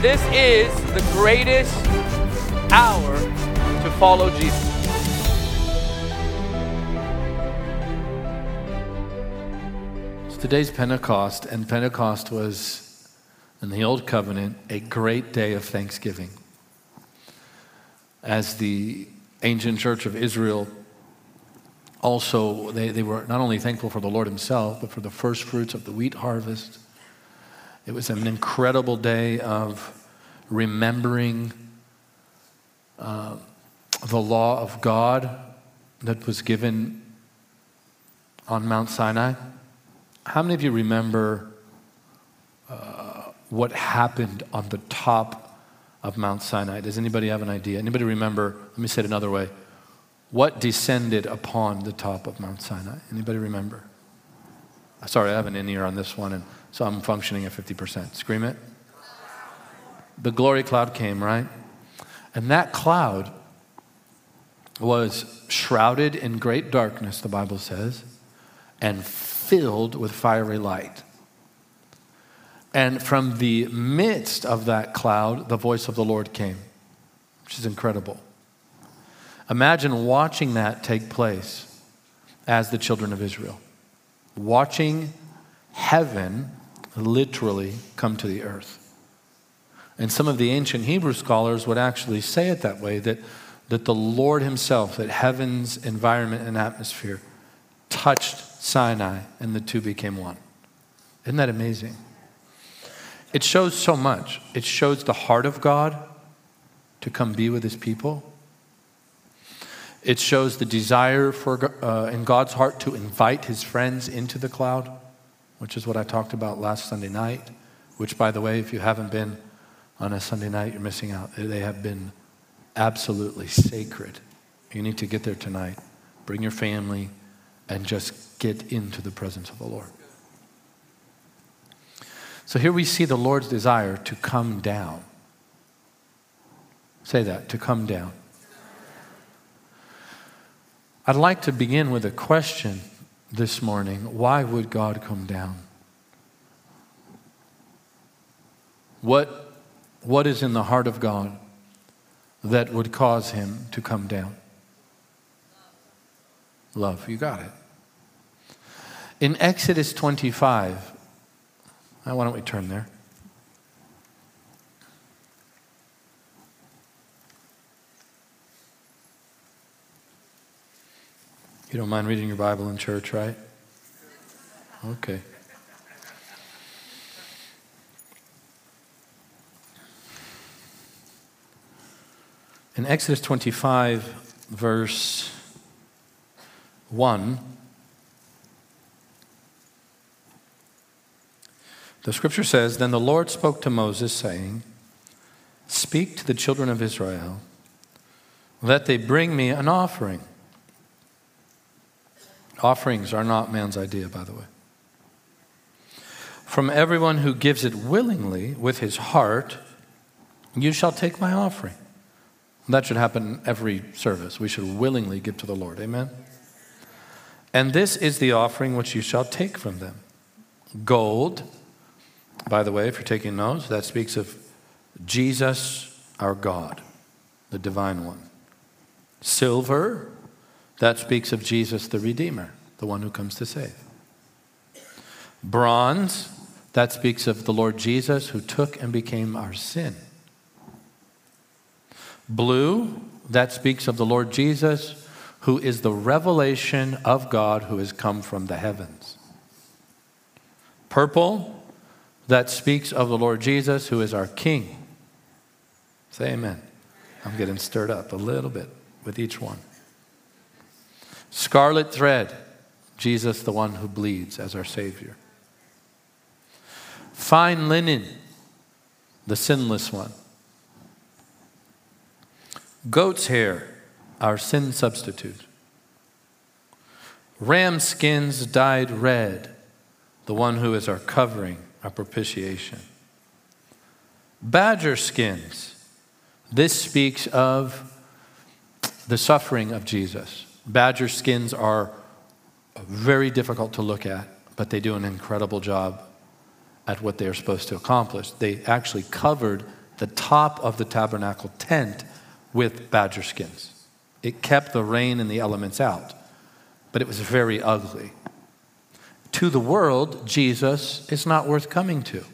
This is the greatest hour to follow Jesus. Today's Pentecost, and Pentecost was in the Old Covenant a great day of thanksgiving. As the ancient church of Israel also, they, they were not only thankful for the Lord Himself, but for the first fruits of the wheat harvest. It was an incredible day of remembering uh, the law of God that was given on Mount Sinai. How many of you remember uh, what happened on the top of Mount Sinai? Does anybody have an idea? Anybody remember? Let me say it another way. What descended upon the top of Mount Sinai? Anybody remember? Sorry, I have an in ear on this one, and so I'm functioning at 50%. Scream it. The glory cloud came, right? And that cloud was shrouded in great darkness, the Bible says, and filled with fiery light. And from the midst of that cloud, the voice of the Lord came, which is incredible. Imagine watching that take place as the children of Israel, watching heaven literally come to the earth. And some of the ancient Hebrew scholars would actually say it that way that, that the Lord Himself, that heaven's environment and atmosphere, touched Sinai and the two became one. Isn't that amazing? It shows so much. It shows the heart of God to come be with His people. It shows the desire for, uh, in God's heart to invite His friends into the cloud, which is what I talked about last Sunday night. Which, by the way, if you haven't been on a Sunday night, you're missing out. They have been absolutely sacred. You need to get there tonight. Bring your family and just get into the presence of the Lord. So here we see the Lord's desire to come down. Say that, to come down. I'd like to begin with a question this morning. Why would God come down? What what is in the heart of God that would cause him to come down? Love, you got it. In Exodus 25, why don't we turn there? You don't mind reading your Bible in church, right? Okay. In Exodus 25, verse 1, the scripture says Then the Lord spoke to Moses, saying, Speak to the children of Israel, that they bring me an offering. Offerings are not man's idea, by the way. From everyone who gives it willingly with his heart, you shall take my offering. That should happen in every service. We should willingly give to the Lord. Amen? And this is the offering which you shall take from them gold. By the way, if you're taking notes, that speaks of Jesus, our God, the divine one. Silver, that speaks of Jesus, the Redeemer, the one who comes to save. Bronze, that speaks of the Lord Jesus who took and became our sin. Blue, that speaks of the Lord Jesus, who is the revelation of God who has come from the heavens. Purple, that speaks of the Lord Jesus, who is our King. Say amen. I'm getting stirred up a little bit with each one. Scarlet thread, Jesus, the one who bleeds as our Savior. Fine linen, the sinless one. Goat's hair, our sin substitute. Ram skins dyed red, the one who is our covering, our propitiation. Badger skins, this speaks of the suffering of Jesus. Badger skins are very difficult to look at, but they do an incredible job at what they are supposed to accomplish. They actually covered the top of the tabernacle tent with badger skins. It kept the rain and the elements out, but it was very ugly. To the world, Jesus is not worth coming to.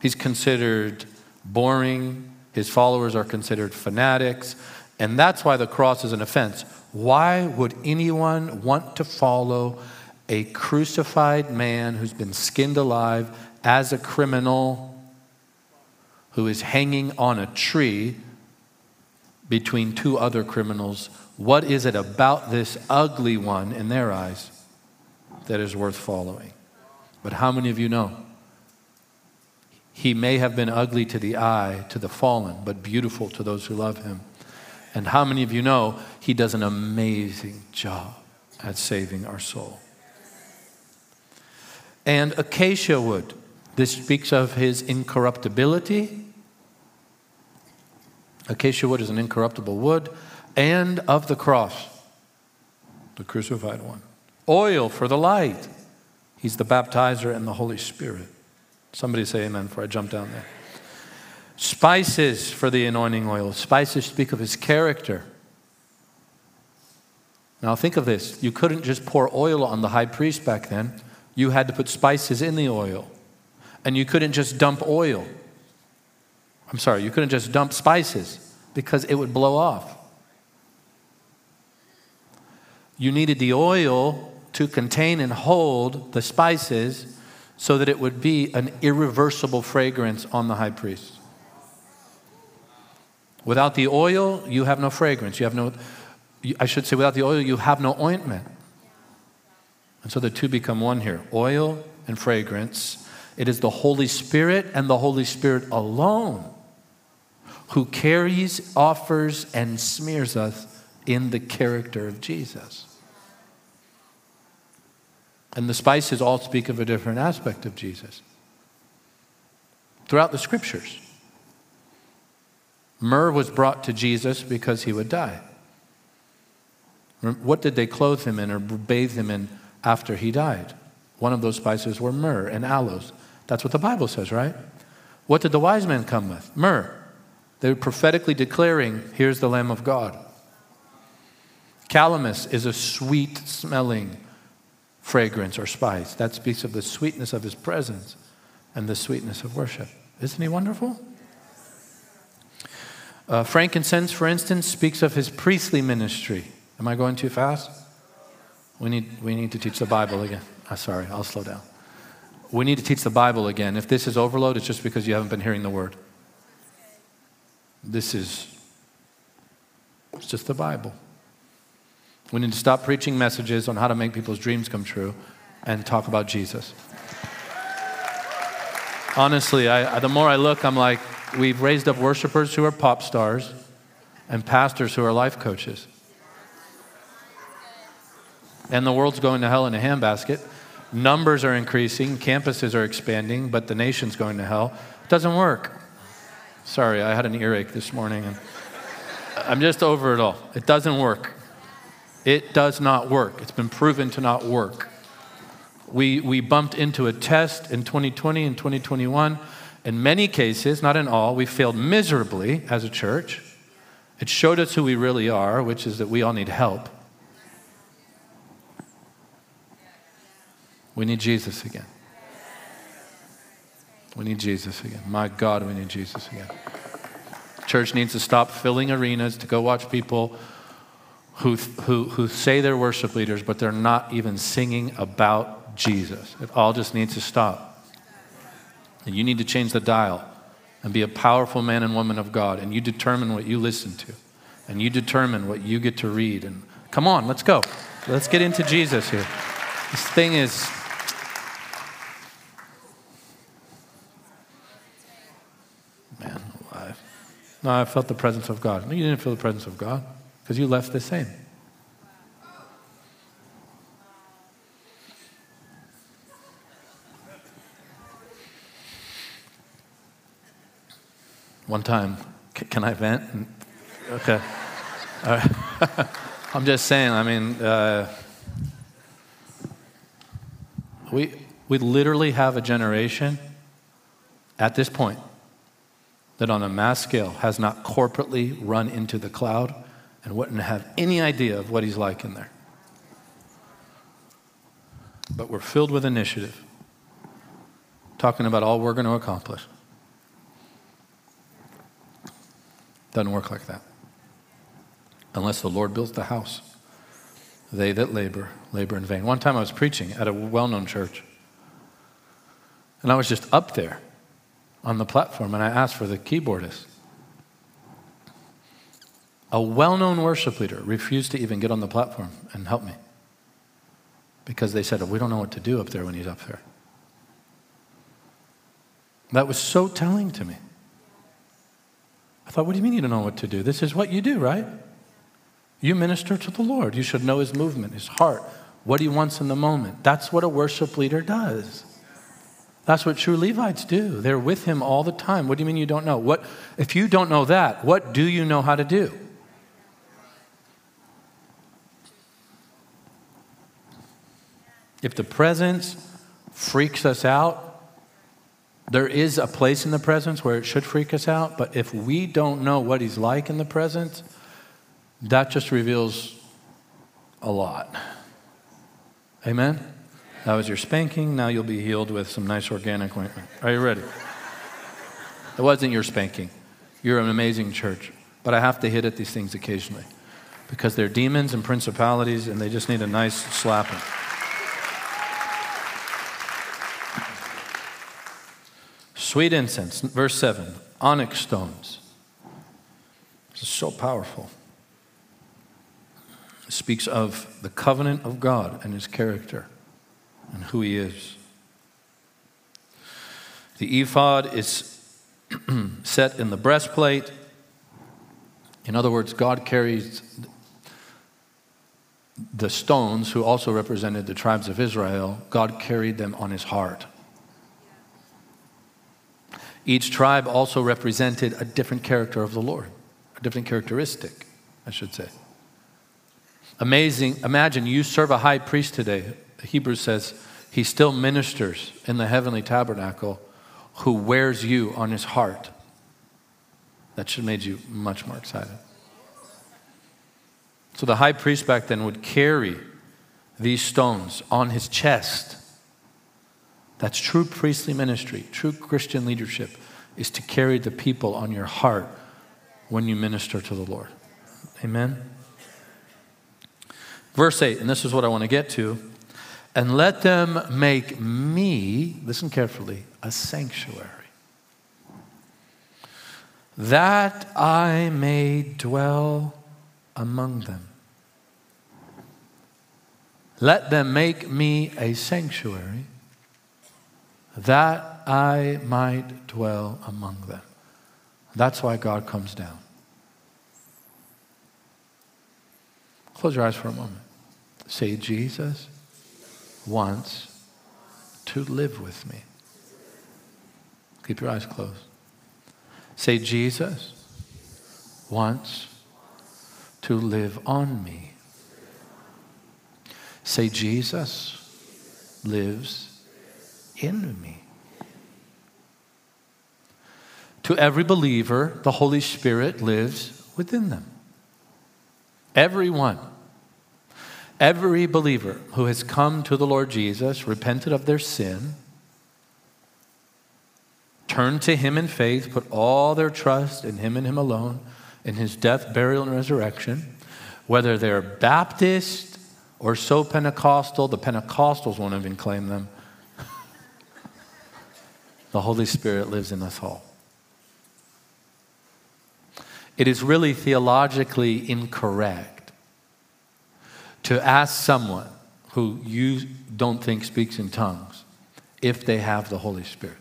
He's considered boring, his followers are considered fanatics, and that's why the cross is an offense. Why would anyone want to follow a crucified man who's been skinned alive as a criminal who is hanging on a tree between two other criminals? What is it about this ugly one in their eyes that is worth following? But how many of you know? He may have been ugly to the eye, to the fallen, but beautiful to those who love him. And how many of you know he does an amazing job at saving our soul? And acacia wood, this speaks of his incorruptibility. Acacia wood is an incorruptible wood, and of the cross, the crucified one. Oil for the light. He's the baptizer and the Holy Spirit. Somebody say amen before I jump down there. Spices for the anointing oil. Spices speak of his character. Now think of this. You couldn't just pour oil on the high priest back then. You had to put spices in the oil. And you couldn't just dump oil. I'm sorry, you couldn't just dump spices because it would blow off. You needed the oil to contain and hold the spices so that it would be an irreversible fragrance on the high priest. Without the oil, you have no fragrance. You have no, I should say, without the oil, you have no ointment. And so the two become one here oil and fragrance. It is the Holy Spirit and the Holy Spirit alone who carries, offers, and smears us in the character of Jesus. And the spices all speak of a different aspect of Jesus. Throughout the scriptures, myrrh was brought to Jesus because he would die. What did they clothe him in or bathe him in after he died? One of those spices were myrrh and aloes. That's what the Bible says, right? What did the wise men come with? Myrrh. They were prophetically declaring, here's the Lamb of God. Calamus is a sweet smelling fragrance or spice. That speaks of the sweetness of his presence and the sweetness of worship. Isn't he wonderful? Uh, frankincense, for instance, speaks of his priestly ministry. Am I going too fast? We need, we need to teach the Bible again. Oh, sorry, I'll slow down. We need to teach the Bible again. If this is overload, it's just because you haven't been hearing the word. This is it's just the Bible. We need to stop preaching messages on how to make people's dreams come true and talk about Jesus. Honestly, I, the more I look, I'm like, we've raised up worshipers who are pop stars and pastors who are life coaches. And the world's going to hell in a handbasket. Numbers are increasing, campuses are expanding, but the nation's going to hell. It doesn't work. Sorry, I had an earache this morning and I'm just over it all. It doesn't work. It does not work. It's been proven to not work. We, we bumped into a test in 2020 and 2021. In many cases, not in all, we failed miserably as a church. It showed us who we really are, which is that we all need help. We need Jesus again. We need Jesus again. My God, we need Jesus again. Church needs to stop filling arenas to go watch people who, who, who say they're worship leaders, but they're not even singing about Jesus. It all just needs to stop. And you need to change the dial and be a powerful man and woman of God. And you determine what you listen to. And you determine what you get to read. And come on, let's go. Let's get into Jesus here. This thing is. Man alive. No, I felt the presence of God. No, you didn't feel the presence of God because you left the same. One time, can I vent? Okay. I'm just saying, I mean, uh, we, we literally have a generation at this point that on a mass scale has not corporately run into the cloud and wouldn't have any idea of what he's like in there. But we're filled with initiative, talking about all we're going to accomplish. Doesn't work like that. Unless the Lord builds the house, they that labor, labor in vain. One time I was preaching at a well known church, and I was just up there on the platform, and I asked for the keyboardist. A well known worship leader refused to even get on the platform and help me because they said, We don't know what to do up there when he's up there. That was so telling to me. I thought, What do you mean you don't know what to do? This is what you do, right? You minister to the Lord. You should know his movement, his heart, what he wants in the moment. That's what a worship leader does. That's what true Levites do. They're with him all the time. What do you mean you don't know? What if you don't know that, what do you know how to do? If the presence freaks us out, there is a place in the presence where it should freak us out, but if we don't know what he's like in the presence, that just reveals a lot. Amen? That was your spanking. Now you'll be healed with some nice organic ointment. Are you ready? It wasn't your spanking. You're an amazing church. But I have to hit at these things occasionally because they're demons and principalities and they just need a nice slapping. Sweet incense, verse 7, onyx stones. This is so powerful. It speaks of the covenant of God and his character and who he is. The ephod is set in the breastplate. In other words, God carries the stones, who also represented the tribes of Israel, God carried them on his heart. Each tribe also represented a different character of the Lord, a different characteristic, I should say. Amazing. Imagine you serve a high priest today. Hebrews says he still ministers in the heavenly tabernacle who wears you on his heart. That should have made you much more excited. So the high priest back then would carry these stones on his chest that's true priestly ministry, true Christian leadership, is to carry the people on your heart when you minister to the Lord. Amen? Verse 8, and this is what I want to get to. And let them make me, listen carefully, a sanctuary, that I may dwell among them. Let them make me a sanctuary that I might dwell among them. That's why God comes down. Close your eyes for a moment. Say, Jesus wants to live with me. Keep your eyes closed. Say, Jesus wants to live on me. Say, Jesus lives in me. To every believer, the Holy Spirit lives within them. Everyone. Every believer who has come to the Lord Jesus, repented of their sin, turned to Him in faith, put all their trust in Him and Him alone, in His death, burial, and resurrection, whether they're Baptist or so Pentecostal, the Pentecostals won't even claim them, the Holy Spirit lives in us all. It is really theologically incorrect to ask someone who you don't think speaks in tongues if they have the Holy Spirit.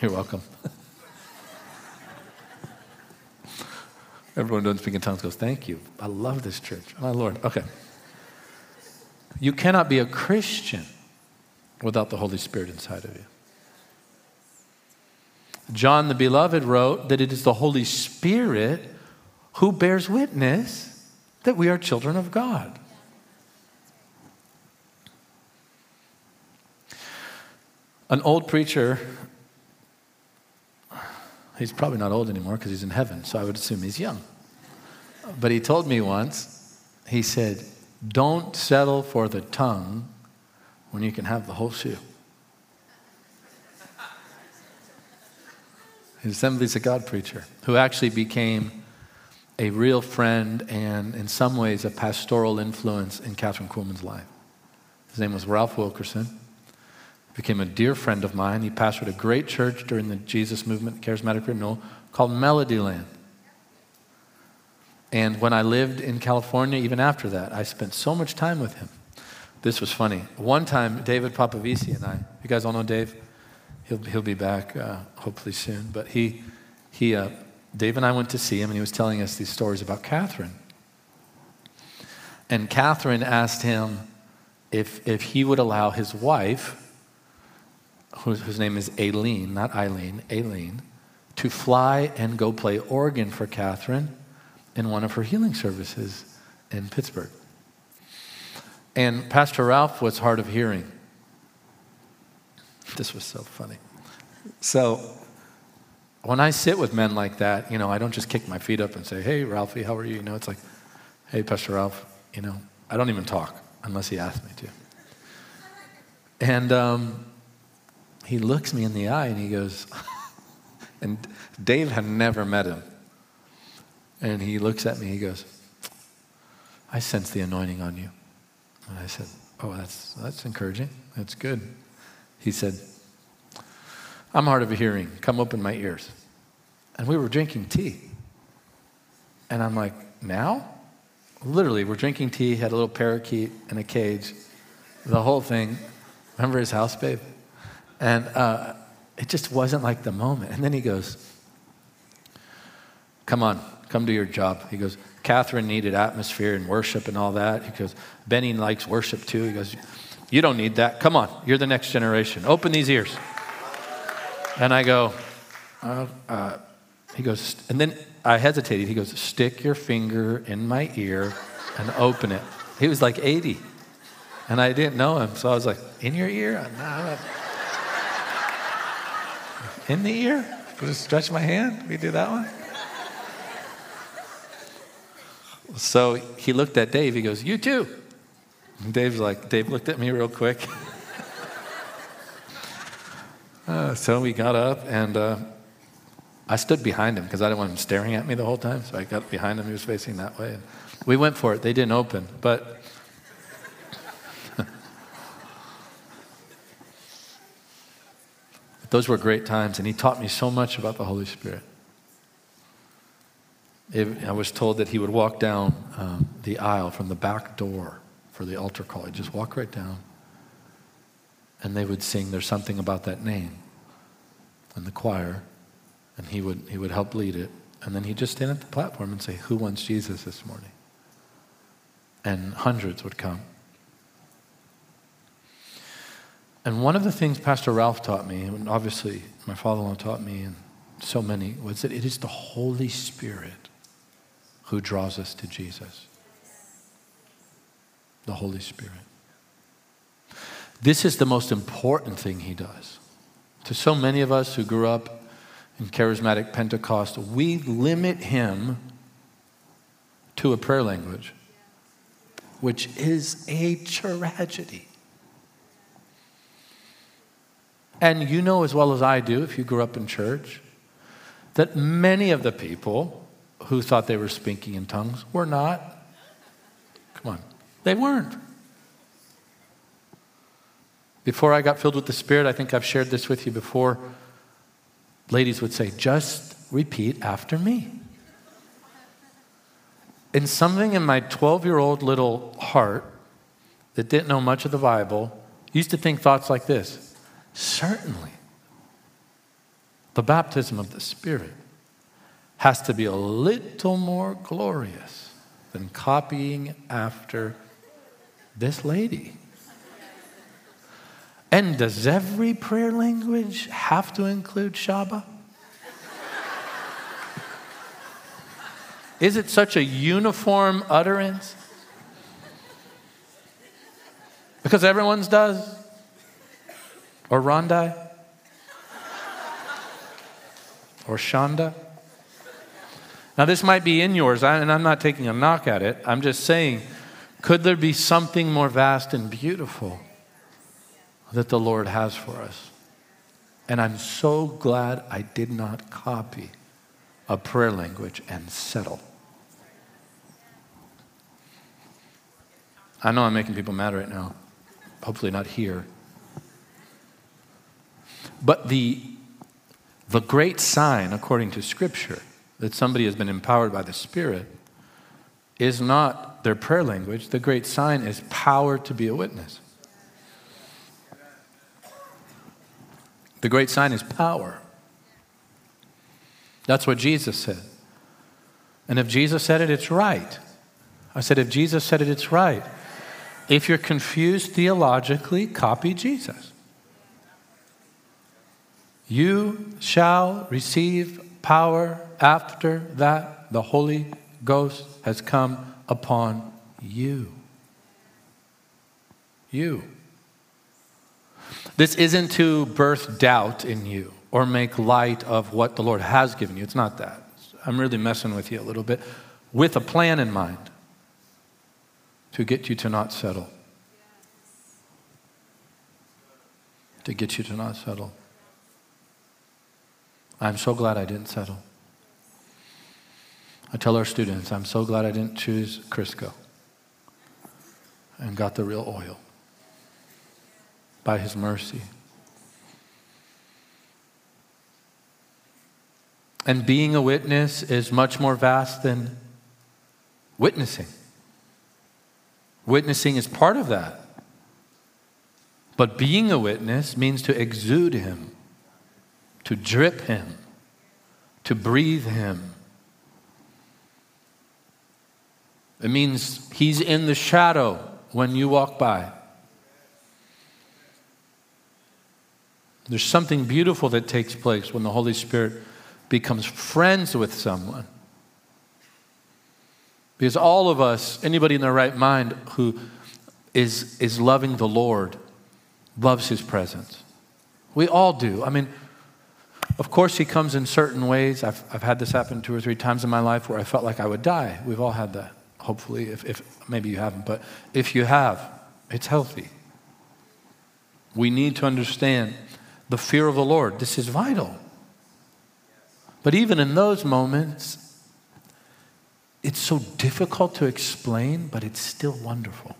You're welcome. Everyone doesn't speak in tongues goes, Thank you. I love this church. My Lord. Okay. You cannot be a Christian without the Holy Spirit inside of you. John the Beloved wrote that it is the Holy Spirit who bears witness that we are children of God. An old preacher He's probably not old anymore because he's in heaven, so I would assume he's young. But he told me once, he said, Don't settle for the tongue when you can have the whole shoe. He's Assemblies of God preacher who actually became a real friend and, in some ways, a pastoral influence in Kathryn Kuhlman's life. His name was Ralph Wilkerson. Became a dear friend of mine. He pastored a great church during the Jesus movement, charismatic renewal, called Melodyland. And when I lived in California, even after that, I spent so much time with him. This was funny. One time, David Papavici and I, you guys all know Dave? He'll, he'll be back uh, hopefully soon. But he, he uh, Dave and I went to see him, and he was telling us these stories about Kathryn. And Kathryn asked him if, if he would allow his wife, whose, whose name is Aileen, not Eileen, Aileen, to fly and go play organ for Kathryn in one of her healing services in Pittsburgh. And Pastor Ralph was hard of hearing. This was so funny. So when I sit with men like that, you know, I don't just kick my feet up and say, hey, Ralphie, how are you? You know, it's like, hey, Pastor Ralph, you know, I don't even talk unless he asks me to. And um, he looks me in the eye and he goes, and Dave had never met him. And he looks at me, he goes, I sense the anointing on you. And I said, Oh, that's, that's encouraging. That's good. He said, I'm hard of hearing. Come open my ears. And we were drinking tea. And I'm like, now? Literally, we're drinking tea, had a little parakeet in a cage, the whole thing. Remember his house, babe? And uh, it just wasn't like the moment. And then he goes, Come on, come do your job. He goes, Kathryn needed atmosphere and worship and all that. He goes, Benny likes worship too. He goes, You don't need that. Come on, you're the next generation. Open these ears. And I go, uh, uh, he goes, and then I hesitated. He goes, stick your finger in my ear and open it. He was like 80. And I didn't know him. So I was like, in your ear? Nah, in the ear? Just stretch my hand. We do that one. So he looked at Dave. He goes, You too. And Dave's like, Dave looked at me real quick. Uh, so we got up, and uh, I stood behind him because I didn't want him staring at me the whole time. So I got behind him. He was facing that way. And we went for it. They didn't open, but. Those were great times, and he taught me so much about the Holy Spirit. It, I was told that he would walk down um, the aisle from the back door for the altar call. He'd just walk right down and they would sing There's Something About That Name in the choir, and he would, he would help lead it. And then he'd just stand at the platform and say, Who wants Jesus this morning? And hundreds would come. And one of the things Pastor Ralph taught me, and obviously my father in law taught me, and so many, was that it is the Holy Spirit who draws us to Jesus. The Holy Spirit. This is the most important thing he does. To so many of us who grew up in charismatic Pentecost, we limit him to a prayer language, which is a tragedy. And you know as well as I do, if you grew up in church, that many of the people who thought they were speaking in tongues were not. Come on, they weren't. Before I got filled with the Spirit, I think I've shared this with you before. Ladies would say, just repeat after me. And something in my 12 year old little heart that didn't know much of the Bible used to think thoughts like this Certainly, the baptism of the Spirit has to be a little more glorious than copying after this lady. And does every prayer language have to include Shaba? Is it such a uniform utterance? Because everyone's does? Or Rondai? Or Shonda. Now, this might be in yours, and I'm not taking a knock at it. I'm just saying, could there be something more vast and beautiful that the Lord has for us? And I'm so glad I did not copy a prayer language and settle. I know I'm making people mad right now. Hopefully, not here. But the, the great sign, according to Scripture, that somebody has been empowered by the Spirit is not their prayer language. The great sign is power to be a witness. The great sign is power. That's what Jesus said. And if Jesus said it, it's right. I said, if Jesus said it, it's right. If you're confused theologically, copy Jesus. You shall receive power after that the Holy Ghost has come upon you. You. This isn't to birth doubt in you or make light of what the Lord has given you. It's not that. I'm really messing with you a little bit with a plan in mind to get you to not settle. To get you to not settle. I'm so glad I didn't settle. I tell our students, I'm so glad I didn't choose Crisco and got the real oil by His mercy. And being a witness is much more vast than witnessing. Witnessing is part of that. But being a witness means to exude Him to drip him, to breathe him. It means he's in the shadow when you walk by. There's something beautiful that takes place when the Holy Spirit becomes friends with someone. Because all of us, anybody in their right mind who is, is loving the Lord, loves his presence. We all do. I mean, of course, he comes in certain ways. I've, I've had this happen two or three times in my life where I felt like I would die. We've all had that, hopefully, if, if maybe you haven't, but if you have, it's healthy. We need to understand the fear of the Lord. This is vital. But even in those moments, it's so difficult to explain, but it's still wonderful.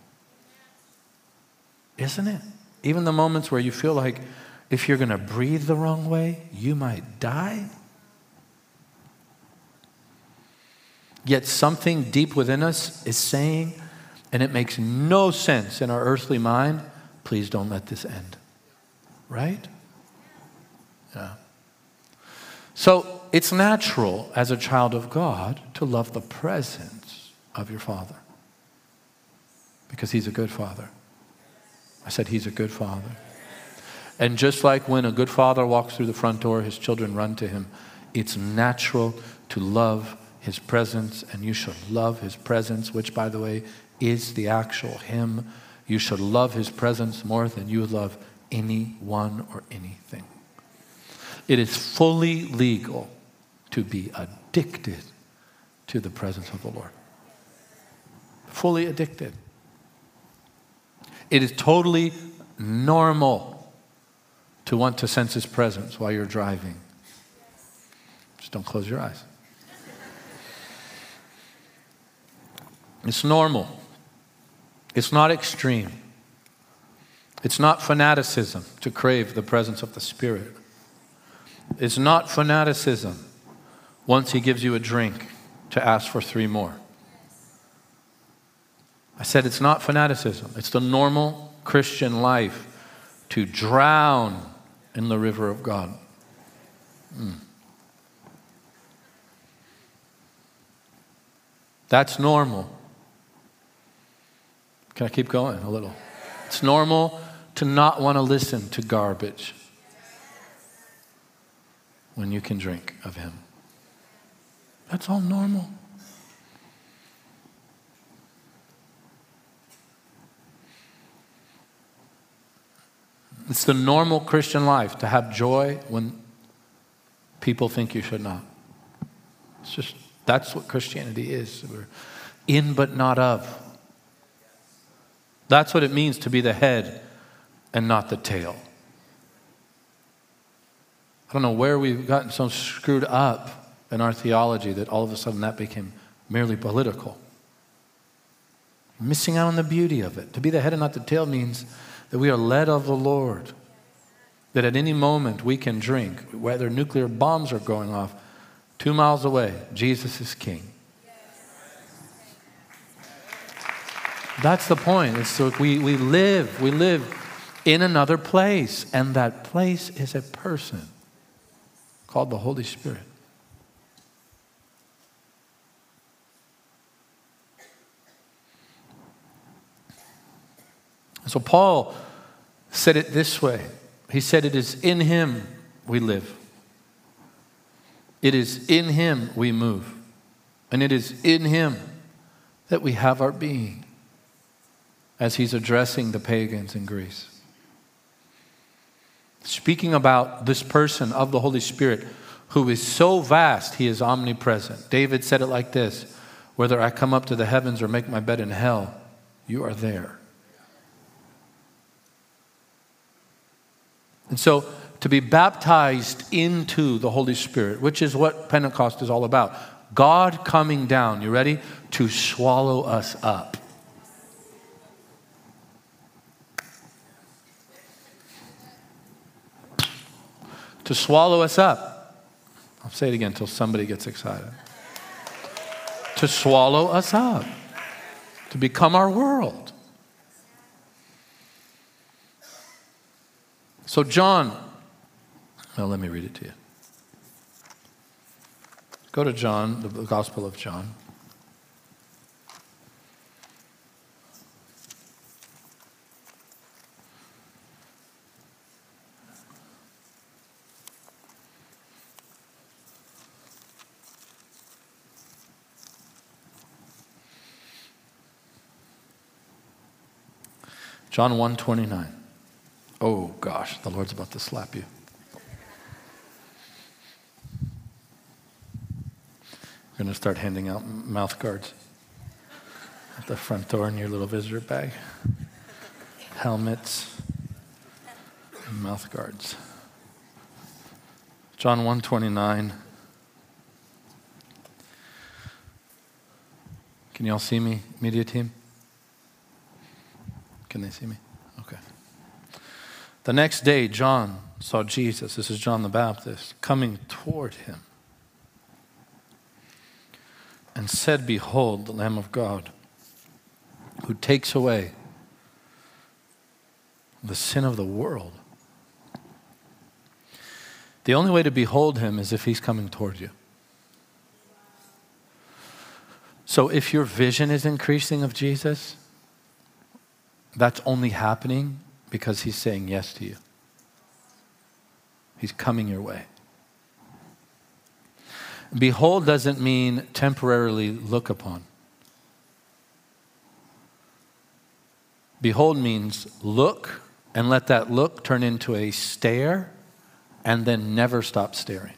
Isn't it? Even the moments where you feel like if you're going to breathe the wrong way, you might die. Yet something deep within us is saying, and it makes no sense in our earthly mind, please don't let this end. Right? Yeah. So it's natural as a child of God to love the presence of your Father because He's a good Father. I said, He's a good Father. And just like when a good father walks through the front door, his children run to him. It's natural to love his presence, and you should love his presence, which, by the way, is the actual him. You should love his presence more than you love anyone or anything. It is fully legal to be addicted to the presence of the Lord. Fully addicted. It is totally normal to want to sense His presence while you're driving. Just don't close your eyes. It's normal. It's not extreme. It's not fanaticism to crave the presence of the Spirit. It's not fanaticism once He gives you a drink to ask for three more. I said it's not fanaticism, it's the normal Christian life to drown in the river of God. Mm. That's normal. Can I keep going a little? It's normal to not want to listen to garbage when you can drink of Him. That's all normal. It's the normal Christian life to have joy when people think you should not. It's just, that's what Christianity is. We're in but not of. That's what it means to be the head and not the tail. I don't know where we've gotten so screwed up in our theology that all of a sudden that became merely political. Missing out on the beauty of it. To be the head and not the tail means that we are led of the Lord. That at any moment we can drink, whether nuclear bombs are going off two miles away, Jesus is king. That's the point. It's so we, we live, we live in another place, and that place is a person called the Holy Spirit. So Paul said it this way. He said, It is in him we live. It is in him we move. And it is in him that we have our being as he's addressing the pagans in Greece. Speaking about this person of the Holy Spirit who is so vast, he is omnipresent. David said it like this Whether I come up to the heavens or make my bed in hell, you are there. And so, to be baptized into the Holy Spirit, which is what Pentecost is all about God coming down, you ready? To swallow us up. to swallow us up. I'll say it again until somebody gets excited. To swallow us up, to become our world. So, John, well, let me read it to you. Go to John, the Gospel of John. John 129. Oh gosh, the Lord's about to slap you. We're going to start handing out mouth guards at the front door in your little visitor bag. Helmets, mouth guards. John 129. Can you all see me, media team? Can they see me? The next day, John saw Jesus, this is John the Baptist, coming toward him and said, Behold, the Lamb of God who takes away the sin of the world. The only way to behold him is if he's coming toward you. So if your vision is increasing of Jesus, that's only happening because He's saying yes to you. He's coming your way. Behold doesn't mean temporarily look upon. Behold means look and let that look turn into a stare and then never stop staring.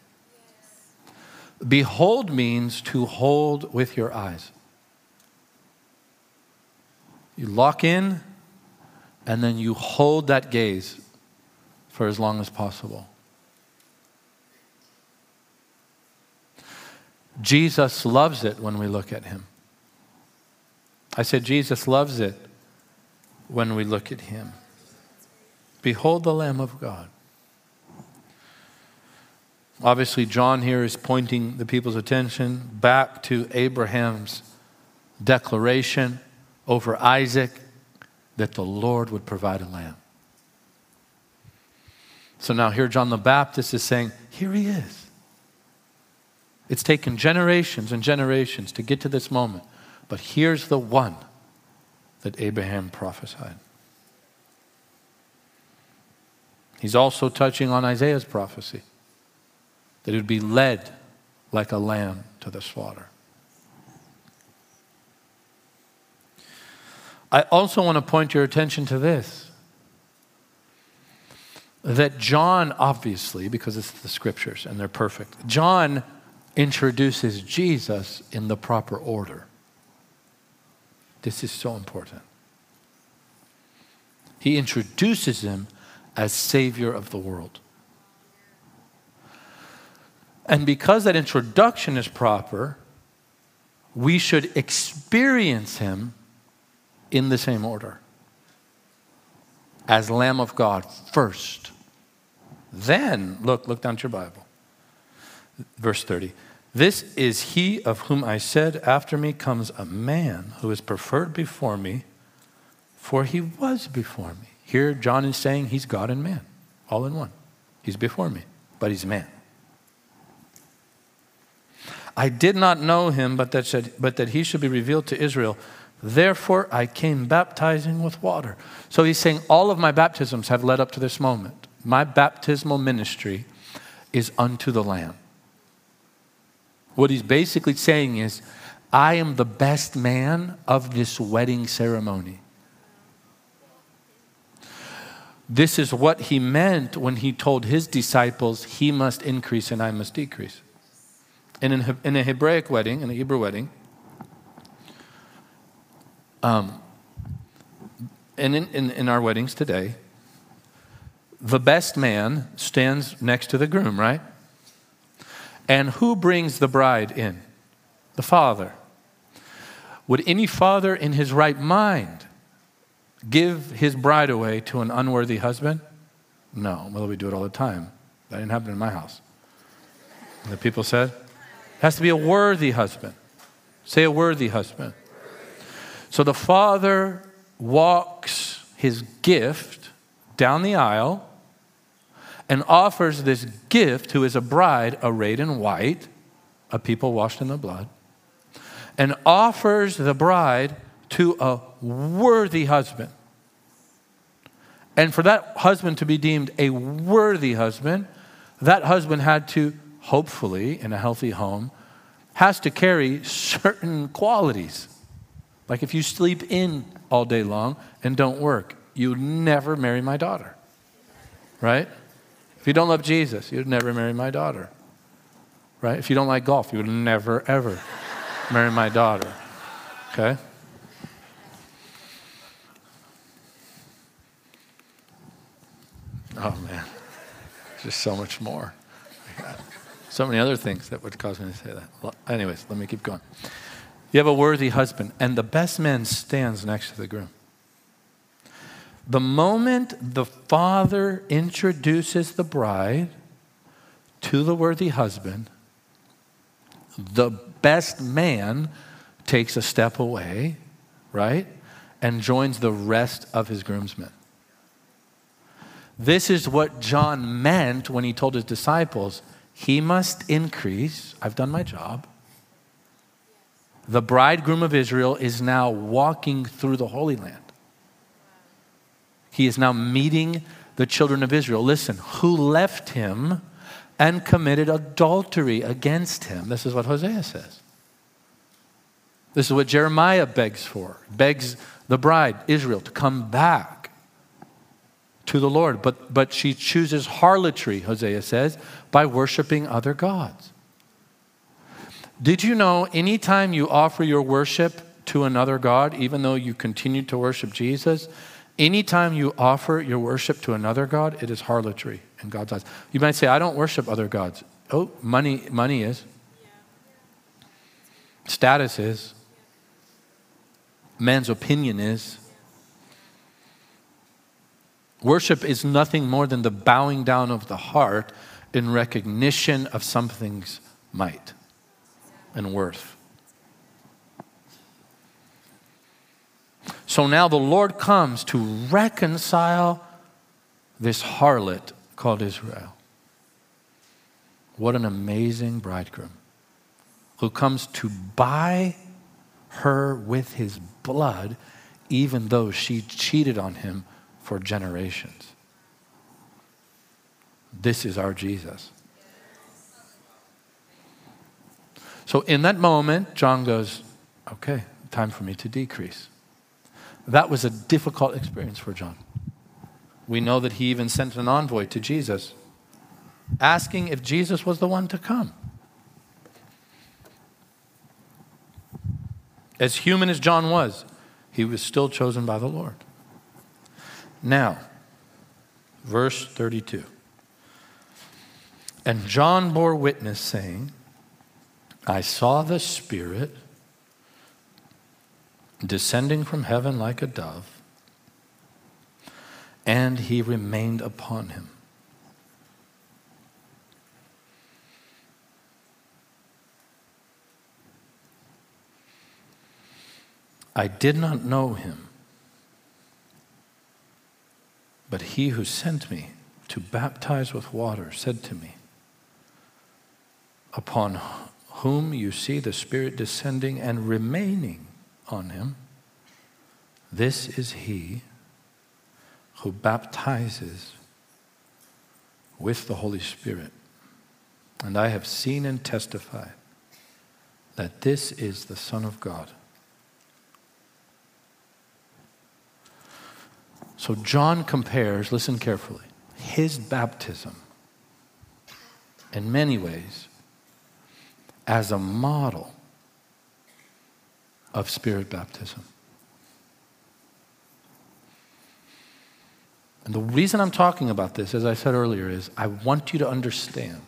Behold means to hold with your eyes. You lock in and then you hold that gaze for as long as possible. Jesus loves it when we look at him. I said, Jesus loves it when we look at him. Behold the Lamb of God. Obviously, John here is pointing the people's attention back to Abraham's declaration over Isaac that the Lord would provide a lamb. So now here John the Baptist is saying, Here he is. It's taken generations and generations to get to this moment, but here's the one that Abraham prophesied. He's also touching on Isaiah's prophecy that he would be led like a lamb to the slaughter. I also want to point your attention to this. that John, obviously, because it's the scriptures and they're perfect, John introduces Jesus in the proper order. This is so important. He introduces him as Savior of the world. And because that introduction is proper, we should experience him in the same order as Lamb of God first. Then, look, look down to your Bible. Verse 30. This is he of whom I said, After me comes a man who is preferred before me, for he was before me. Here, John is saying he's God and man, all in one. He's before me, but he's man. I did not know him, but that, said, but that he should be revealed to Israel. Therefore, I came baptizing with water. So he's saying all of my baptisms have led up to this moment. My baptismal ministry is unto the Lamb. What he's basically saying is, I am the best man of this wedding ceremony. This is what he meant when he told his disciples, He must increase and I must decrease. And in, in a Hebraic wedding, in a Hebrew wedding, um, and in, in, in our weddings today, the best man stands next to the groom, right? And who brings the bride in? The father. Would any father in his right mind give his bride away to an unworthy husband? No. Well, we do it all the time. That didn't happen in my house. And the people said, it has to be a worthy husband. Say a worthy husband. So the father walks his gift down the aisle and offers this gift who is a bride arrayed in white, a people washed in the blood, and offers the bride to a worthy husband. And for that husband to be deemed a worthy husband, that husband had to, hopefully, in a healthy home, has to carry certain qualities. Like if you sleep in all day long and don't work, you would never marry my daughter. Right? If you don't love Jesus, you'd never marry my daughter. Right? If you don't like golf, you would never, ever marry my daughter. Okay? Oh, man. Just so much more. So many other things that would cause me to say that. Anyways, let me keep going. You have a worthy husband, and the best man stands next to the groom. The moment the father introduces the bride to the worthy husband, the best man takes a step away, right? And joins the rest of his groomsmen. This is what John meant when he told his disciples, He must increase. I've done my job. The bridegroom of Israel is now walking through the Holy Land. He is now meeting the children of Israel. Listen, who left him and committed adultery against him. This is what Hosea says. This is what Jeremiah begs for, begs the bride, Israel, to come back to the Lord. But, but she chooses harlotry, Hosea says, by worshiping other gods. Did you know anytime you offer your worship to another God, even though you continue to worship Jesus, Anytime you offer your worship to another God, it is harlotry in God's eyes. You might say, I don't worship other gods. Oh, money, money is. Status is. Man's opinion is. Worship is nothing more than the bowing down of the heart in recognition of something's might and worth. So now the Lord comes to reconcile this harlot called Israel. What an amazing bridegroom who comes to buy her with his blood, even though she cheated on him for generations. This is our Jesus. So in that moment, John goes, Okay, time for me to decrease. That was a difficult experience for John. We know that he even sent an envoy to Jesus asking if Jesus was the one to come. As human as John was, he was still chosen by the Lord. Now, verse 32. And John bore witness, saying, I saw the Spirit descending from heaven like a dove, and he remained upon him. I did not know him, but he who sent me to baptize with water said to me, Upon whom you see the Spirit descending and remaining on him, this is he who baptizes with the Holy Spirit. And I have seen and testified that this is the Son of God. So John compares, listen carefully, his baptism in many ways as a model of spirit baptism. And the reason I'm talking about this, as I said earlier, is I want you to understand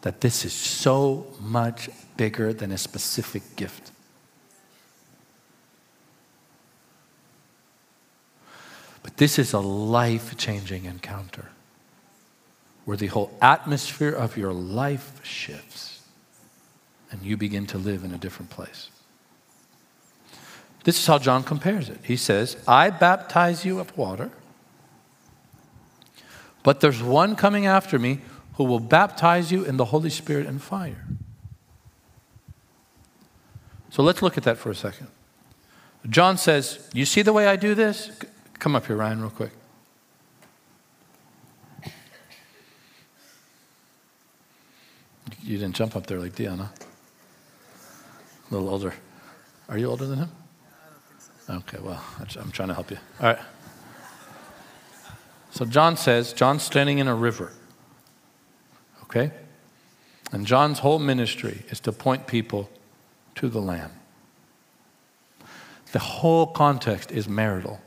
that this is so much bigger than a specific gift. But this is a life changing encounter where the whole atmosphere of your life shifts and you begin to live in a different place. This is how John compares it. He says, I baptize you with water, but there's one coming after me who will baptize you in the Holy Spirit and fire. So let's look at that for a second. John says, You see the way I do this? Come up here, Ryan, real quick. You didn't jump up there like huh? A little older. Are you older than him? Okay, well, I'm trying to help you. All right. So John says, John's standing in a river. Okay? And John's whole ministry is to point people to the Lamb. The whole context is marital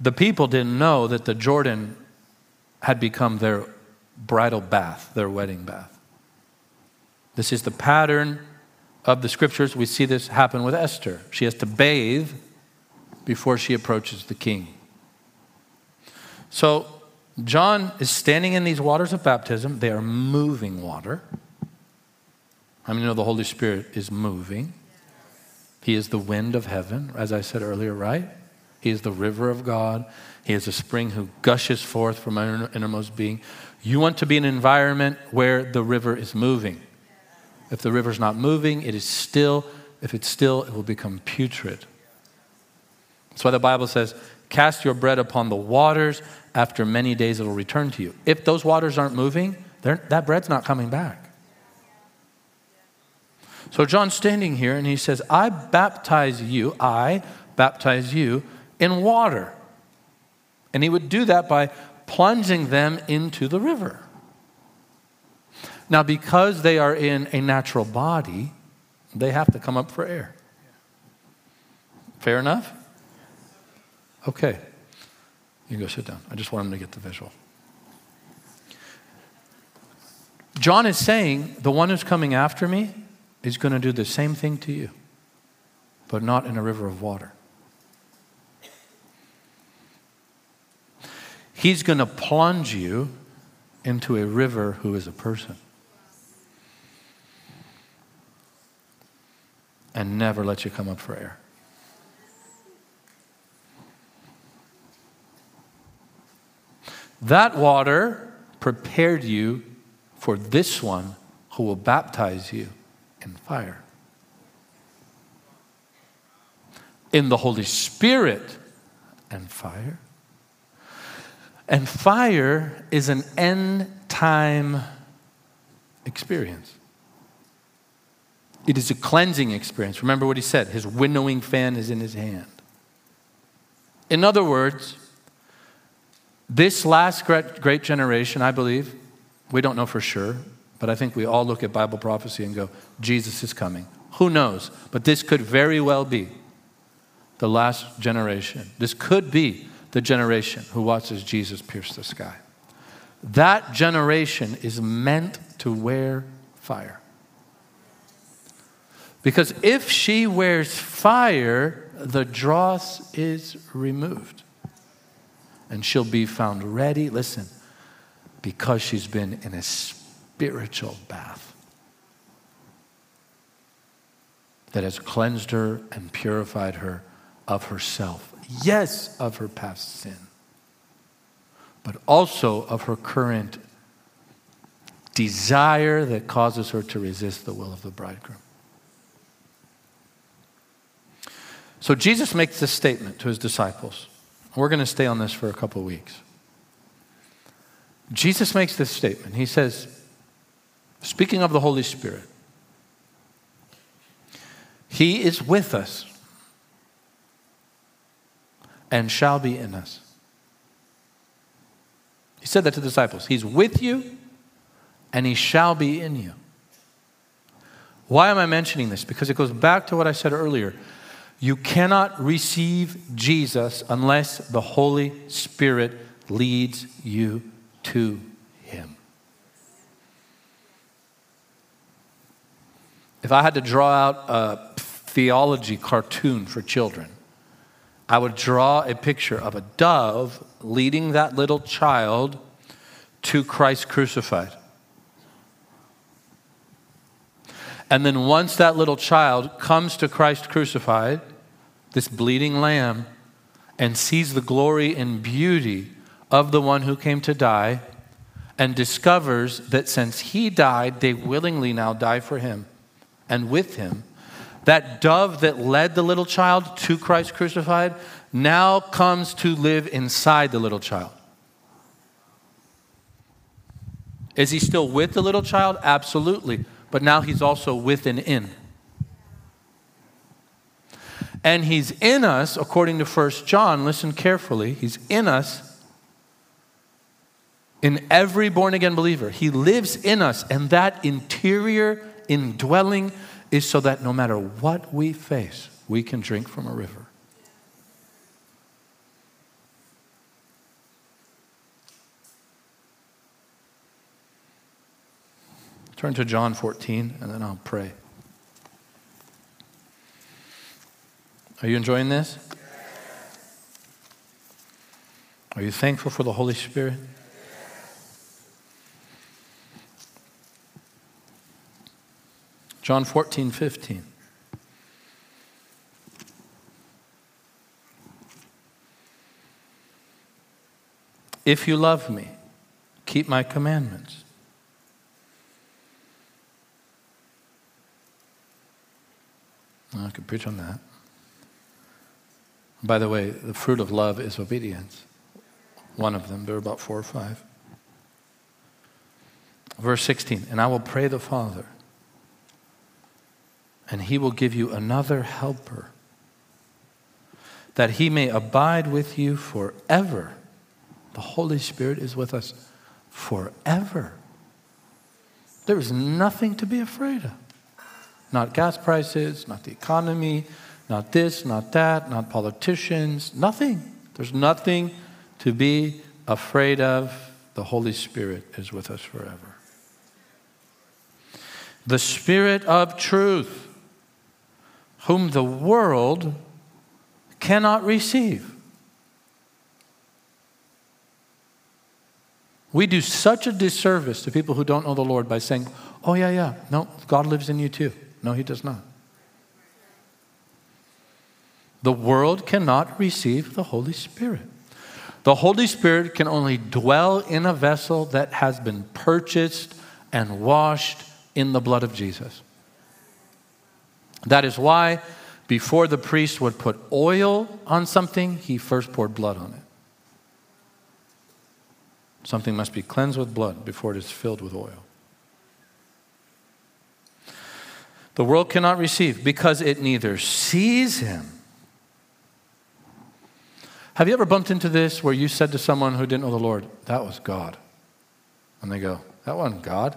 the people didn't know that the Jordan had become their bridal bath, their wedding bath. This is the pattern of the scriptures. We see this happen with Esther. She has to bathe before she approaches the king. So, John is standing in these waters of baptism. They are moving water. How many know the Holy Spirit is moving? He is the wind of heaven, as I said earlier, right? He is the river of God. He is a spring who gushes forth from our innermost being. You want to be in an environment where the river is moving. If the river is not moving, it is still. If it's still, it will become putrid. That's why the Bible says, Cast your bread upon the waters. After many days, it will return to you. If those waters aren't moving, that bread's not coming back. So John's standing here and he says, I baptize you, I baptize you in water. And he would do that by plunging them into the river. Now, because they are in a natural body, they have to come up for air. Fair enough? Okay. You go sit down. I just want him to get the visual. John is saying the one who's coming after me is going to do the same thing to you, but not in a river of water. He's going to plunge you into a river who is a person. And never let you come up for air. That water prepared you for this one who will baptize you in fire. In the Holy Spirit and fire. And fire is an end time experience. It is a cleansing experience. Remember what he said his winnowing fan is in his hand. In other words, This last great, generation, I believe, we don't know for sure, but I think we all look at Bible prophecy and go, Jesus is coming. Who knows? But this could very well be the last generation. This could be the generation who watches Jesus pierce the sky. That generation is meant to wear fire. Because if she wears fire, the dross is removed. And she'll be found ready, listen, because she's been in a spiritual bath that has cleansed her and purified her of herself. Yes, of her past sin, but also of her current desire that causes her to resist the will of the bridegroom. So Jesus makes this statement to his disciples. We're going to stay on this for a couple of weeks. Jesus makes this statement. He says, speaking of the Holy Spirit, He is with us and shall be in us. He said that to the disciples. He's with you and He shall be in you. Why am I mentioning this? Because it goes back to what I said earlier. You cannot receive Jesus unless the Holy Spirit leads you to Him. If I had to draw out a theology cartoon for children, I would draw a picture of a dove leading that little child to Christ crucified. And then once that little child comes to Christ crucified, this bleeding lamb, and sees the glory and beauty of the one who came to die, and discovers that since he died, they willingly now die for him and with him. That dove that led the little child to Christ crucified now comes to live inside the little child. Is he still with the little child? Absolutely but now he's also with and in. And he's in us, according to 1 John, listen carefully, he's in us in every born again believer. He lives in us, and that interior indwelling is so that no matter what we face, we can drink from a river. Turn to John 14 and then I'll pray. Are you enjoying this? Are you thankful for the Holy Spirit? John 14, 15. If you love me, keep my commandments. I could preach on that. By the way, the fruit of love is obedience. One of them. There are about four or five. Verse 16 And I will pray the Father, and he will give you another helper, that he may abide with you forever. The Holy Spirit is with us forever. There is nothing to be afraid of. Not gas prices, not the economy, not this, not that, not politicians, nothing. There's nothing to be afraid of. The Holy Spirit is with us forever. The Spirit of truth, whom the world cannot receive. We do such a disservice to people who don't know the Lord by saying, oh, yeah, yeah, no, God lives in you too. No, he does not. The world cannot receive the Holy Spirit. The Holy Spirit can only dwell in a vessel that has been purchased and washed in the blood of Jesus. That is why, before the priest would put oil on something, he first poured blood on it. Something must be cleansed with blood before it is filled with oil. The world cannot receive because it neither sees him Have you ever bumped into this where you said to someone who didn't know the Lord, that was God? And they go, that wasn't God.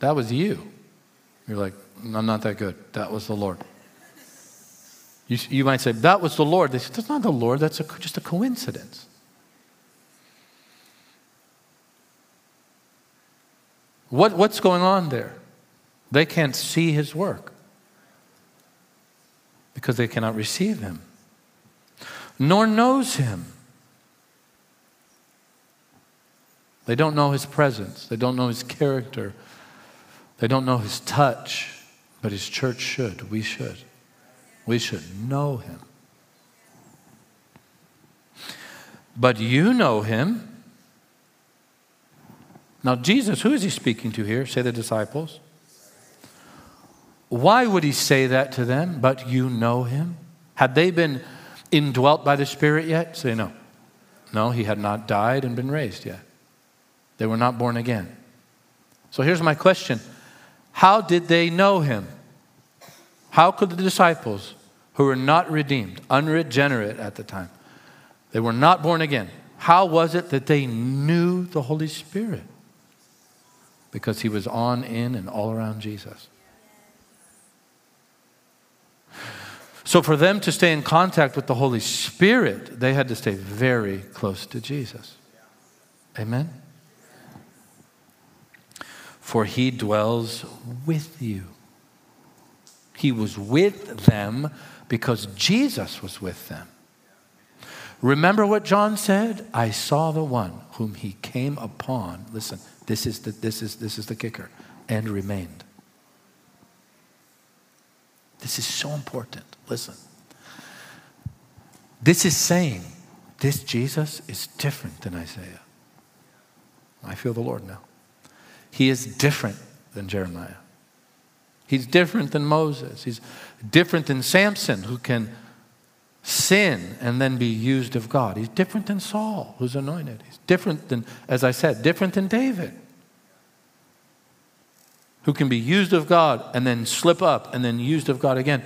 That was you. You're like, I'm not that good. That was the Lord. You, you might say, that was the Lord. They say, that's not the Lord. That's a, just a coincidence. What, what's going on there? They can't see his work because they cannot receive him, nor knows him. They don't know his presence, they don't know his character, they don't know his touch, but his church should. We should. We should know him. But you know him. Now, Jesus, who is he speaking to here? Say the disciples. Why would he say that to them? But you know him? Had they been indwelt by the Spirit yet? Say no. No, he had not died and been raised yet. They were not born again. So here's my question How did they know him? How could the disciples, who were not redeemed, unregenerate at the time, they were not born again, how was it that they knew the Holy Spirit? Because he was on, in, and all around Jesus. So, for them to stay in contact with the Holy Spirit, they had to stay very close to Jesus. Amen? For he dwells with you. He was with them because Jesus was with them. Remember what John said? I saw the one whom he came upon. Listen, this is the, this is, this is the kicker. And remained. This is so important. Listen. This is saying this Jesus is different than Isaiah. I feel the Lord now. He is different than Jeremiah. He's different than Moses. He's different than Samson, who can sin and then be used of God. He's different than Saul, who's anointed. He's different than, as I said, different than David, who can be used of God and then slip up and then used of God again.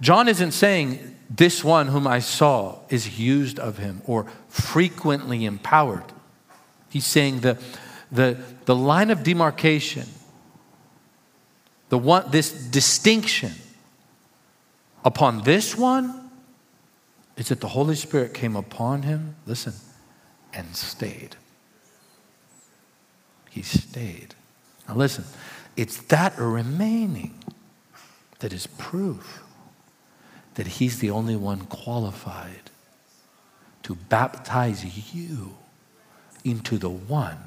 John isn't saying this one whom I saw is used of him or frequently empowered. He's saying the, the, the line of demarcation, the one, this distinction upon this one is that the Holy Spirit came upon him, listen, and stayed. He stayed. Now, listen, it's that remaining that is proof that He's the only one qualified to baptize you into the one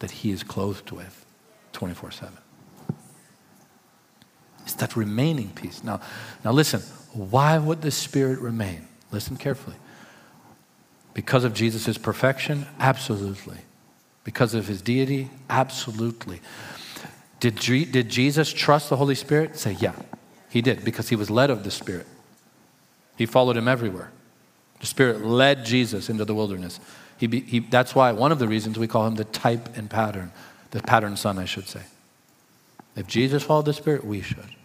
that He is clothed with 24 7. It's that remaining piece. Now, now listen, why would the Spirit remain? Listen carefully. Because of Jesus' perfection? Absolutely. Because of his deity? Absolutely. Did, did Jesus trust the Holy Spirit? Say, yeah. He did because he was led of the Spirit. He followed him everywhere. The Spirit led Jesus into the wilderness. He, be, he, that's why one of the reasons we call him the type and pattern, the pattern son, I should say. If Jesus followed the Spirit, we should.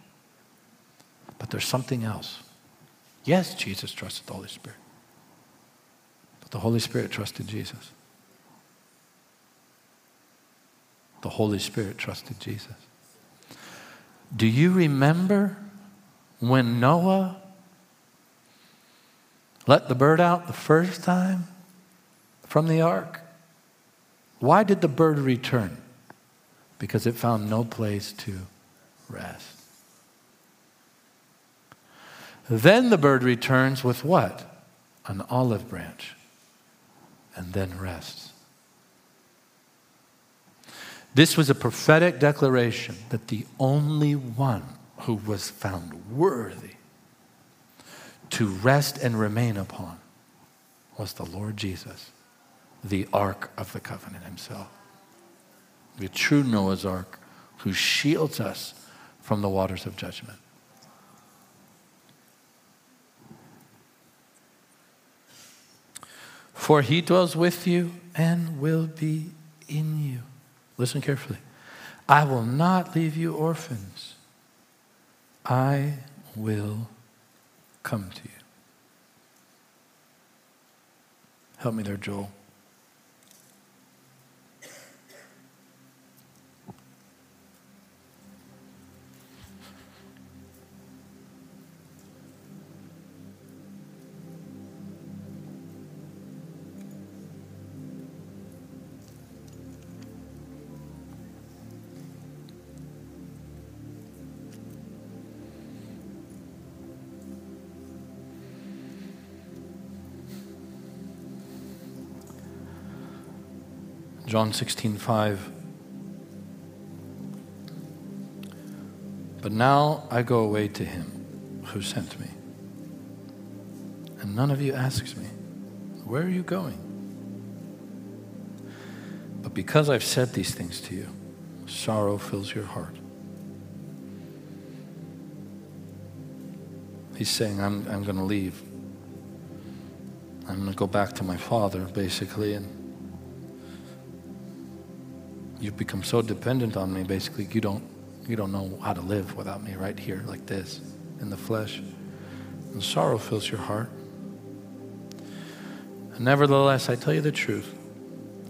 But there's something else. Yes, Jesus trusted the Holy Spirit, but the Holy Spirit trusted Jesus. The Holy Spirit trusted Jesus. Do you remember when Noah let the bird out the first time from the ark? Why did the bird return? Because it found no place to rest. Then the bird returns with what? An olive branch, and then rests. This was a prophetic declaration that the only one who was found worthy to rest and remain upon was the Lord Jesus, the Ark of the Covenant himself, the true Noah's Ark who shields us from the waters of judgment. For he dwells with you and will be in you. Listen carefully. I will not leave you orphans. I will come to you. Help me there, Joel. John 16, 5. But now I go away to him who sent me. And none of you asks me, Where are you going? But because I've said these things to you, sorrow fills your heart. He's saying, I'm, I'm going to leave. I'm going to go back to my father, basically, and you've become so dependent on me, basically, you don't, you don't know how to live without me right here, like this, in the flesh. And sorrow fills your heart. And nevertheless, I tell you the truth,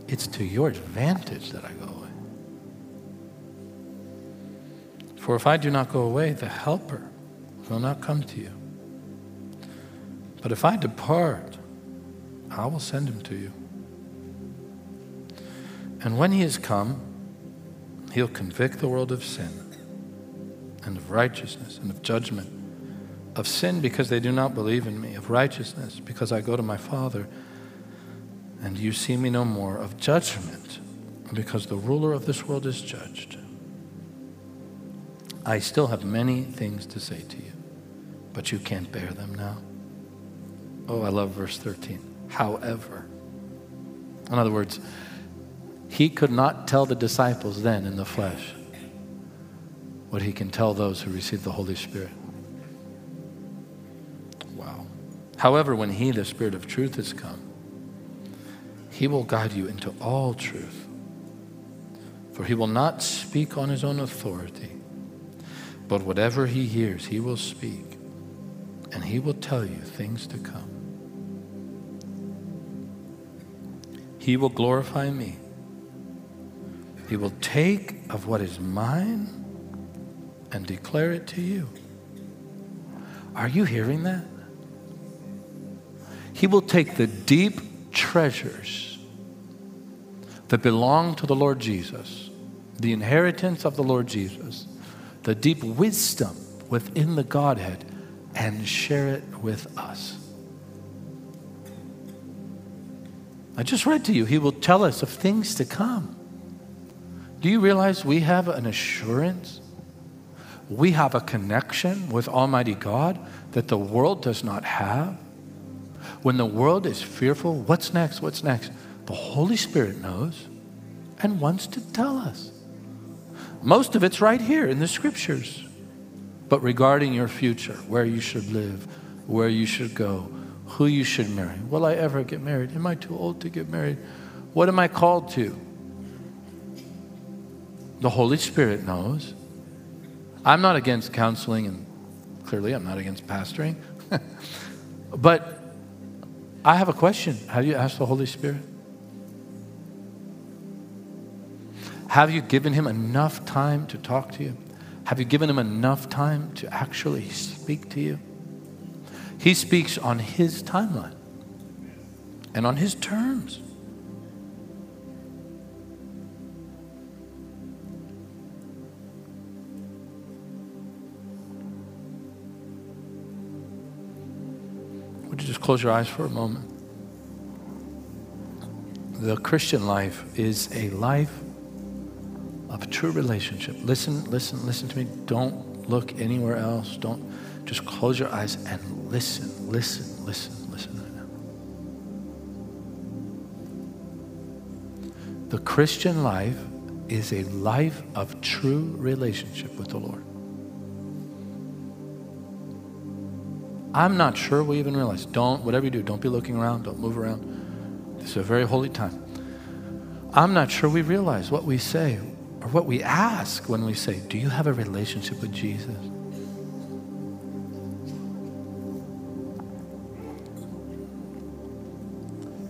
it's to your advantage that I go away. For if I do not go away, the Helper will not come to you. But if I depart, I will send him to you. And when he has come, he'll convict the world of sin and of righteousness and of judgment. Of sin because they do not believe in me, of righteousness because I go to my Father and you see me no more, of judgment because the ruler of this world is judged. I still have many things to say to you, but you can't bear them now. Oh, I love verse 13. However, in other words, he could not tell the disciples then in the flesh what he can tell those who receive the Holy Spirit. Wow. However, when he, the Spirit of truth, has come, he will guide you into all truth. For he will not speak on his own authority, but whatever he hears, he will speak, and he will tell you things to come. He will glorify me he will take of what is mine and declare it to you. Are you hearing that? He will take the deep treasures that belong to the Lord Jesus, the inheritance of the Lord Jesus, the deep wisdom within the Godhead, and share it with us. I just read to you, He will tell us of things to come. Do you realize we have an assurance? We have a connection with Almighty God that the world does not have. When the world is fearful, what's next? What's next? The Holy Spirit knows and wants to tell us. Most of it's right here in the scriptures. But regarding your future, where you should live, where you should go, who you should marry. Will I ever get married? Am I too old to get married? What am I called to? The Holy Spirit knows. I'm not against counseling, and clearly I'm not against pastoring. but I have a question. Have you asked the Holy Spirit? Have you given him enough time to talk to you? Have you given him enough time to actually speak to you? He speaks on his timeline and on his terms. Close your eyes for a moment? The Christian life is a life of true relationship. Listen, listen, listen to me. Don't look anywhere else. Don't just close your eyes and listen, listen, listen, listen. The Christian life is a life of true relationship with the Lord. I'm not sure we even realize. Don't, whatever you do, don't be looking around, don't move around. This is a very holy time. I'm not sure we realize what we say or what we ask when we say, Do you have a relationship with Jesus?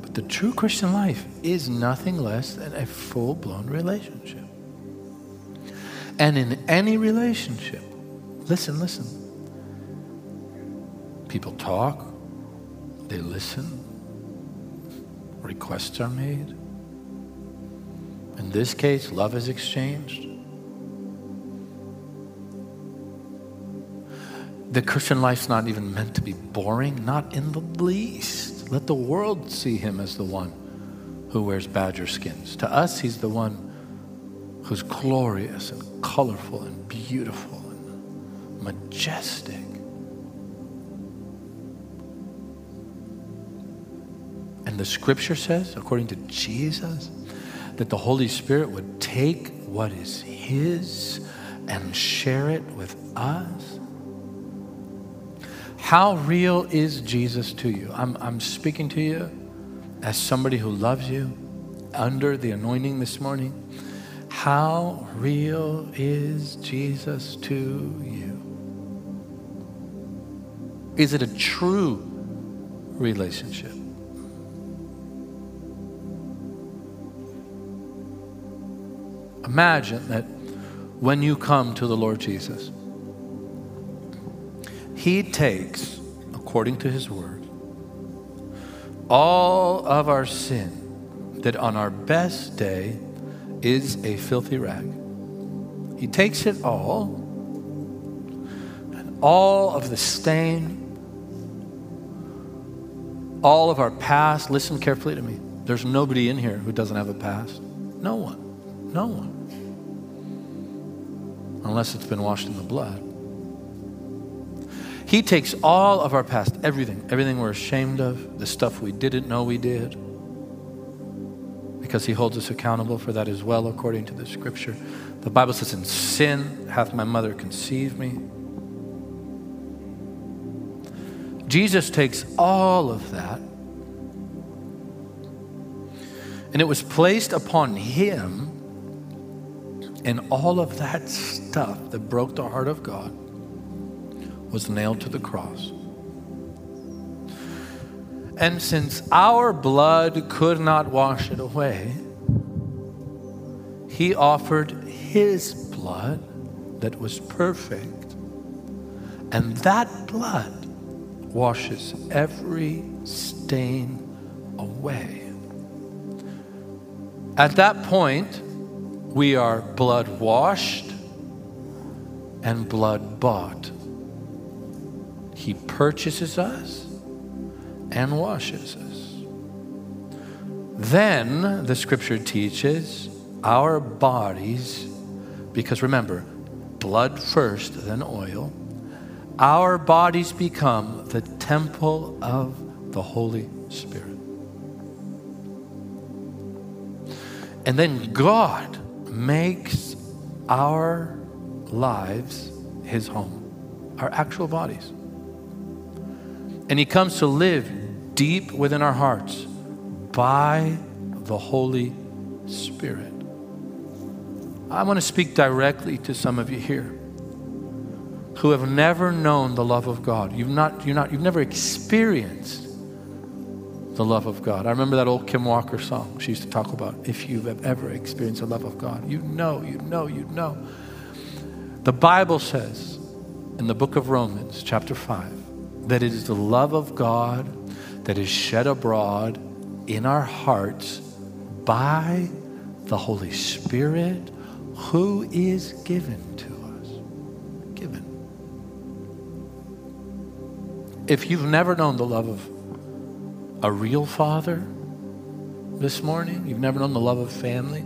But the true Christian life is nothing less than a full blown relationship. And in any relationship, listen, listen, People talk, they listen, requests are made. In this case, love is exchanged. The Christian life's not even meant to be boring, not in the least. Let the world see him as the one who wears badger skins. To us, he's the one who's glorious and colorful and beautiful and majestic. And the scripture says, according to Jesus, that the Holy Spirit would take what is His and share it with us. How real is Jesus to you? I'm, I'm speaking to you as somebody who loves you under the anointing this morning. How real is Jesus to you? Is it a true relationship? Imagine that when you come to the Lord Jesus, He takes, according to His word, all of our sin that on our best day is a filthy rag. He takes it all, and all of the stain, all of our past. Listen carefully to me. There's nobody in here who doesn't have a past. No one. No one. Unless it's been washed in the blood. He takes all of our past, everything, everything we're ashamed of, the stuff we didn't know we did, because He holds us accountable for that as well, according to the scripture. The Bible says, In sin hath my mother conceived me. Jesus takes all of that, and it was placed upon Him, and all of that stuff that broke the heart of God was nailed to the cross. And since our blood could not wash it away, he offered his blood that was perfect. And that blood washes every stain away. At that point, we are blood washed and blood bought. He purchases us and washes us. Then the scripture teaches our bodies, because remember, blood first, then oil, our bodies become the temple of the Holy Spirit. And then God makes our lives his home, our actual bodies. And he comes to live deep within our hearts by the Holy Spirit. I want to speak directly to some of you here who have never known the love of God. You've not, you're not, you've never experienced the love of God. I remember that old Kim Walker song she used to talk about. If you've ever experienced the love of God, you know, you know, you know. The Bible says in the book of Romans, chapter 5, that it is the love of God that is shed abroad in our hearts by the Holy Spirit who is given to us. Given. If you've never known the love of a real father this morning, you've never known the love of family,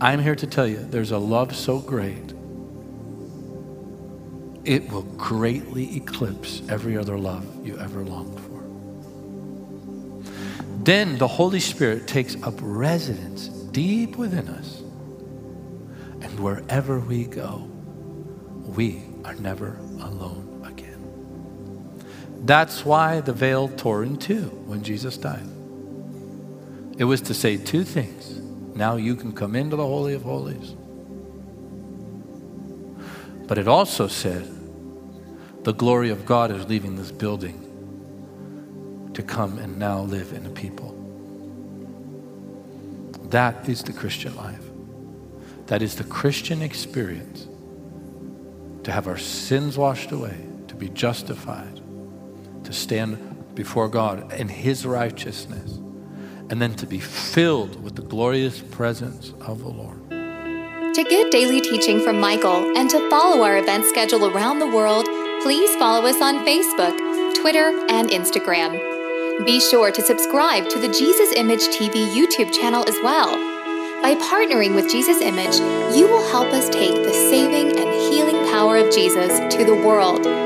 I'm here to tell you there's a love so great, it will greatly eclipse every other love you ever longed for. Then the Holy Spirit takes up residence deep within us. And wherever we go, we are never. That's why the veil tore in two when Jesus died. It was to say two things. Now you can come into the Holy of Holies. But it also said, the glory of God is leaving this building to come and now live in a people. That is the Christian life. That is the Christian experience. To have our sins washed away, to be justified, to stand before God in His righteousness, and then to be filled with the glorious presence of the Lord. To get daily teaching from Michael and to follow our event schedule around the world, please follow us on Facebook, Twitter, and Instagram. Be sure to subscribe to the Jesus Image TV YouTube channel as well. By partnering with Jesus Image, you will help us take the saving and healing power of Jesus to the world.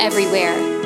everywhere.